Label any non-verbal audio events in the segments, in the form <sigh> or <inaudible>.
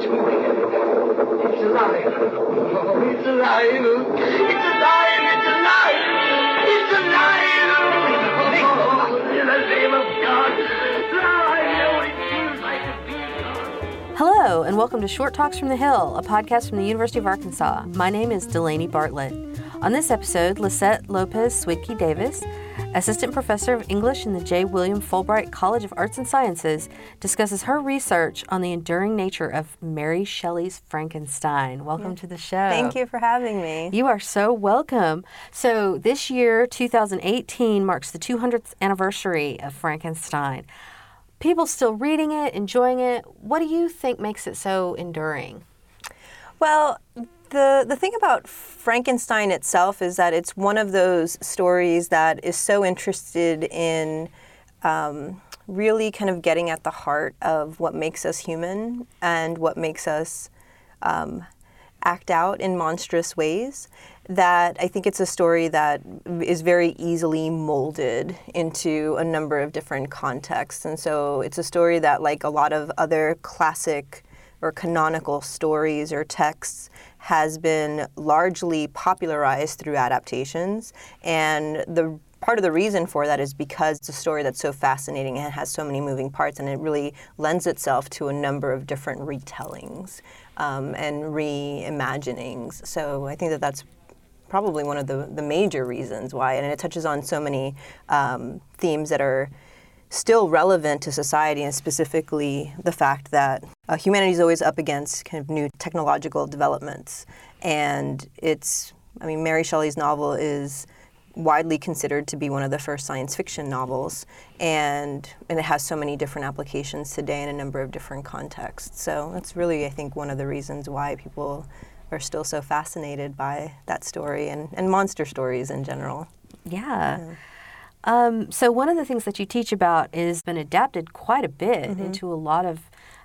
It's alive. It's alive. It's alive. It's alive. It's alive. In the name of God. Hello, and welcome to Short Talks from the Hill, a podcast from the University of Arkansas. My name is Delaney Bartlett. On this episode, Lissette Lopez Szwydky-Davis, Assistant Professor of English in the J. William Fulbright College of Arts and Sciences, discusses her research on the enduring nature of Mary Shelley's Frankenstein. Welcome to the show. Thank you for having me. You are so welcome. So, this year, 2018, marks the 200th anniversary of Frankenstein. People still reading it, enjoying it. What do you think makes it so enduring? Well, the the thing about Frankenstein itself is that it's one of those stories that is so interested in um, really kind of getting at the heart of what makes us human and what makes us um, act out in monstrous ways. That I think it's a story that is very easily molded into a number of different contexts, and so it's a story that, like a lot of other classic or canonical stories or texts has been largely popularized through adaptations. And the part of the reason for that is because it's a story that's so fascinating and has so many moving parts, and it really lends itself to a number of different retellings um, and reimaginings. So I think that that's probably one of the, the major reasons why, and it touches on so many um, themes that are still relevant to society, and specifically the fact that uh, humanity is always up against kind of new technological developments. And it's, I mean, Mary Shelley's novel is widely considered to be one of the first science fiction novels, and, and it has so many different applications today in a number of different contexts. So that's really, I think, one of the reasons why people are still so fascinated by that story and, and monster stories in general. Yeah. yeah. Um, so one of the things that you teach about is been adapted quite a bit Mm-hmm. into a lot of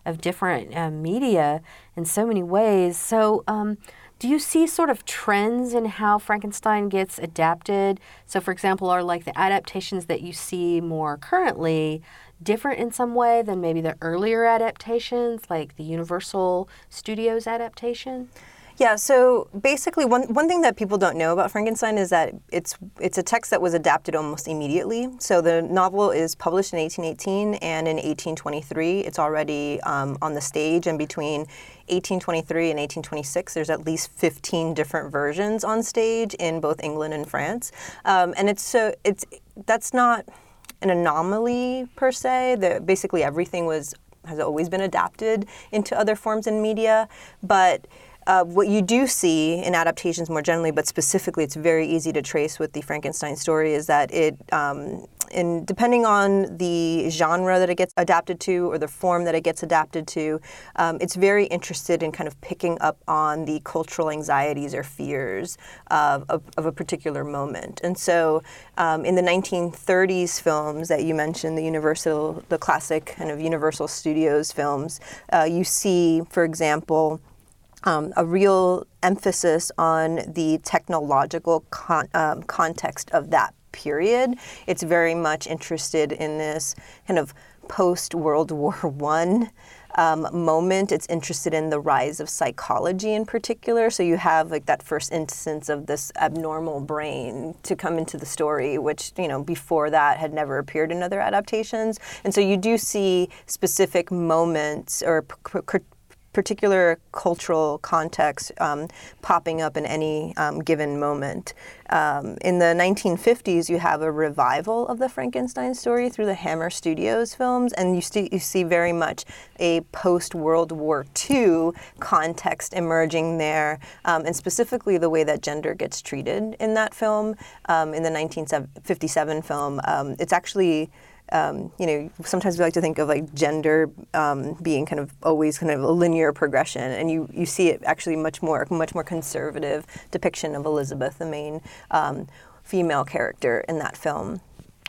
of different uh, media in so many ways. So. Um, do you see sort of trends in how Frankenstein gets adapted? So, for example, are like the adaptations that you see more currently different in some way than maybe the earlier adaptations, like the Universal Studios adaptation? Yeah, so basically, one, one thing that people don't know about Frankenstein is that it's it's a text that was adapted almost immediately. So the novel is published in 1818, and in 1823, it's already um, on the stage. And between 1823 and 1826, there's at least 15 different versions on stage in both England and France. Um, and it's so it's that's not an anomaly per se. That basically, everything was has always been adapted into other forms in media, but uh, what you do see in adaptations more generally, but specifically, it's very easy to trace with the Frankenstein story, is that it, um, in depending on the genre that it gets adapted to or the form that it gets adapted to, um, it's very interested in kind of picking up on the cultural anxieties or fears of, of, of a particular moment. And so, um, in the 1930s films that you mentioned, the Universal, the classic kind of Universal Studios films, uh, you see, for example um, a real emphasis on the technological con- um, context of that period. It's very much interested in this kind of post World <laughs> War One. Um, moment. It's interested in the rise of psychology in particular. So you have like that first instance of this abnormal brain to come into the story, which you know before that had never appeared in other adaptations. And so you do see specific moments or p- p- particular cultural context um, popping up in any um, given moment. Um, in the 1950s, you have a revival of the Frankenstein story through the Hammer Studios films, and you, st- you see very much a post World War II context emerging there, um, and specifically the way that gender gets treated in that film. Um, in the 1957 film, um, it's actually um, you know, sometimes we like to think of like gender um, being kind of always kind of a linear progression, and you, you see it actually much more much more conservative depiction of Elizabeth, the main um, female character in that film.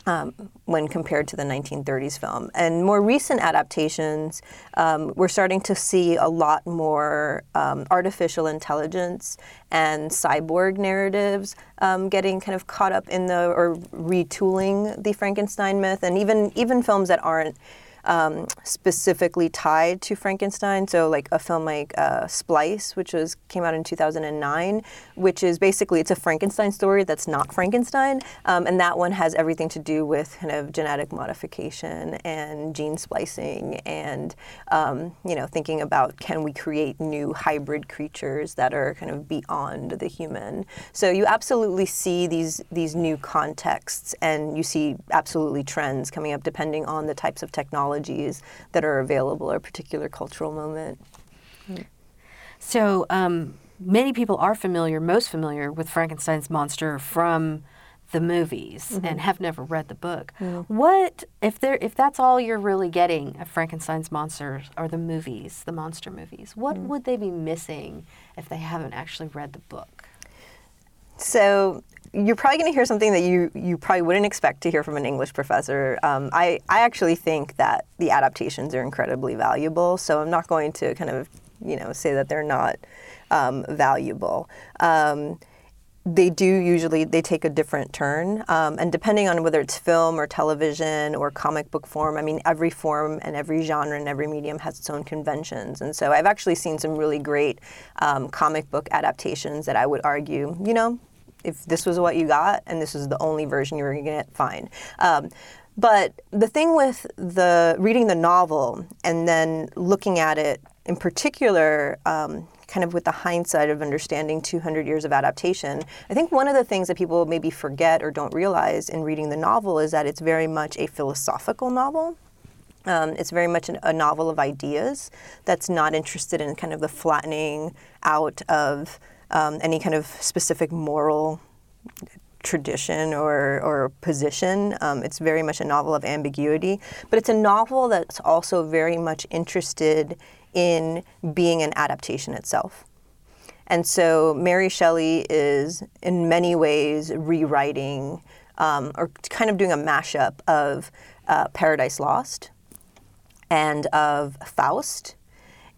Um, when compared to the 1930s film. And more recent adaptations, um, we're starting to see a lot more um, artificial intelligence and cyborg narratives um, getting kind of caught up in the or retooling the Frankenstein myth, and even even films that aren't um, specifically tied to Frankenstein. So, like a film like uh, Splice, which was came out in 2009, which is basically it's a Frankenstein story that's not Frankenstein, um, and that one has everything to do with kind of genetic modification and gene splicing, and um, you know thinking about can we create new hybrid creatures that are kind of beyond the human. So you absolutely see these these new contexts, and you see absolutely trends coming up depending on the types of technologies that are available at a particular cultural moment. So um, many people are familiar, most familiar with Frankenstein's monster from the movies Mm-hmm. and have never read the book. What if there if that's all you're really getting of Frankenstein's monsters or the movies, the monster movies? What Mm. would they be missing if they haven't actually read the book? So you're probably going to hear something that you, you probably wouldn't expect to hear from an English professor. Um, I, I actually think that the adaptations are incredibly valuable, so I'm not going to kind of you know say that they're not um, valuable. Um, they do usually they take a different turn um, and depending on whether it's film or television or comic book form i mean every form and every genre and every medium has its own conventions. And so i've actually seen some really great um, comic book adaptations that i would argue you know if this was what you got and this was the only version you were going to get fine. Um, but the thing with the reading the novel and then looking at it in particular um, kind of with the hindsight of understanding 200 years of adaptation, I think one of the things that people maybe forget or don't realize in reading the novel is that it's very much a philosophical novel. Um, it's very much an, a novel of ideas that's not interested in kind of the flattening out of um, any kind of specific moral tradition or, or position. Um, it's very much a novel of ambiguity, but it's a novel that's also very much interested in being an adaptation itself. And so Mary Shelley is, in many ways, rewriting um, or kind of doing a mashup of uh, Paradise Lost and of Faust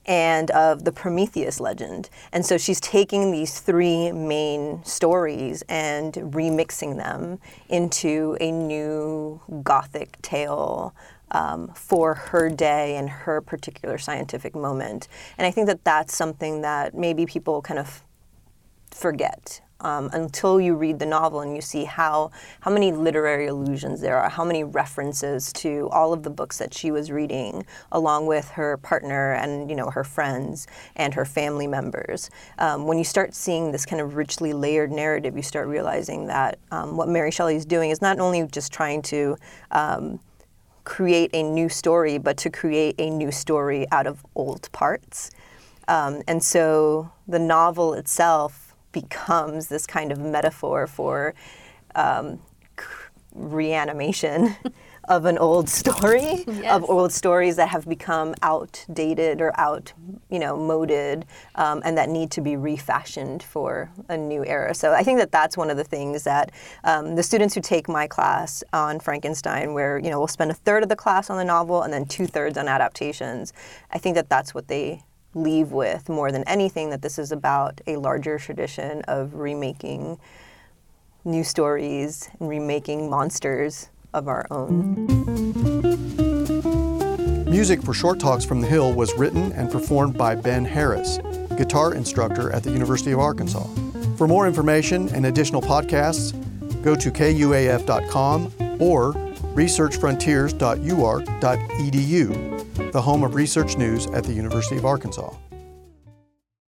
and of the Prometheus legend. And so she's taking these three main stories and remixing them into a new Gothic tale um, for her day and her particular scientific moment. And I think that that's something that maybe people kind of forget um, until you read the novel and you see how how many literary allusions there are, how many references to all of the books that she was reading, along with her partner and you know her friends and her family members. Um, when you start seeing this kind of richly layered narrative, you start realizing that um, what Mary Shelley is doing is not only just trying to um, create a new story, but to create a new story out of old parts. Um, and so the novel itself becomes this kind of metaphor for um, reanimation <laughs> of an old story, <laughs> Yes. of old stories that have become outdated or out, you know, moded, um, and that need to be refashioned for a new era. So I think that that's one of the things that um, the students who take my class on Frankenstein, where you know we'll spend a third of the class on the novel and then two thirds on adaptations. I think that that's what they leave with more than anything. That this is about a larger tradition of remaking new stories and remaking monsters of our own. Music for Short Talks from the Hill was written and performed by Ben Harris, guitar instructor at the University of Arkansas. For more information and additional podcasts, go to kuaf.com or researchfrontiers.uark.edu, the home of research news at the University of Arkansas.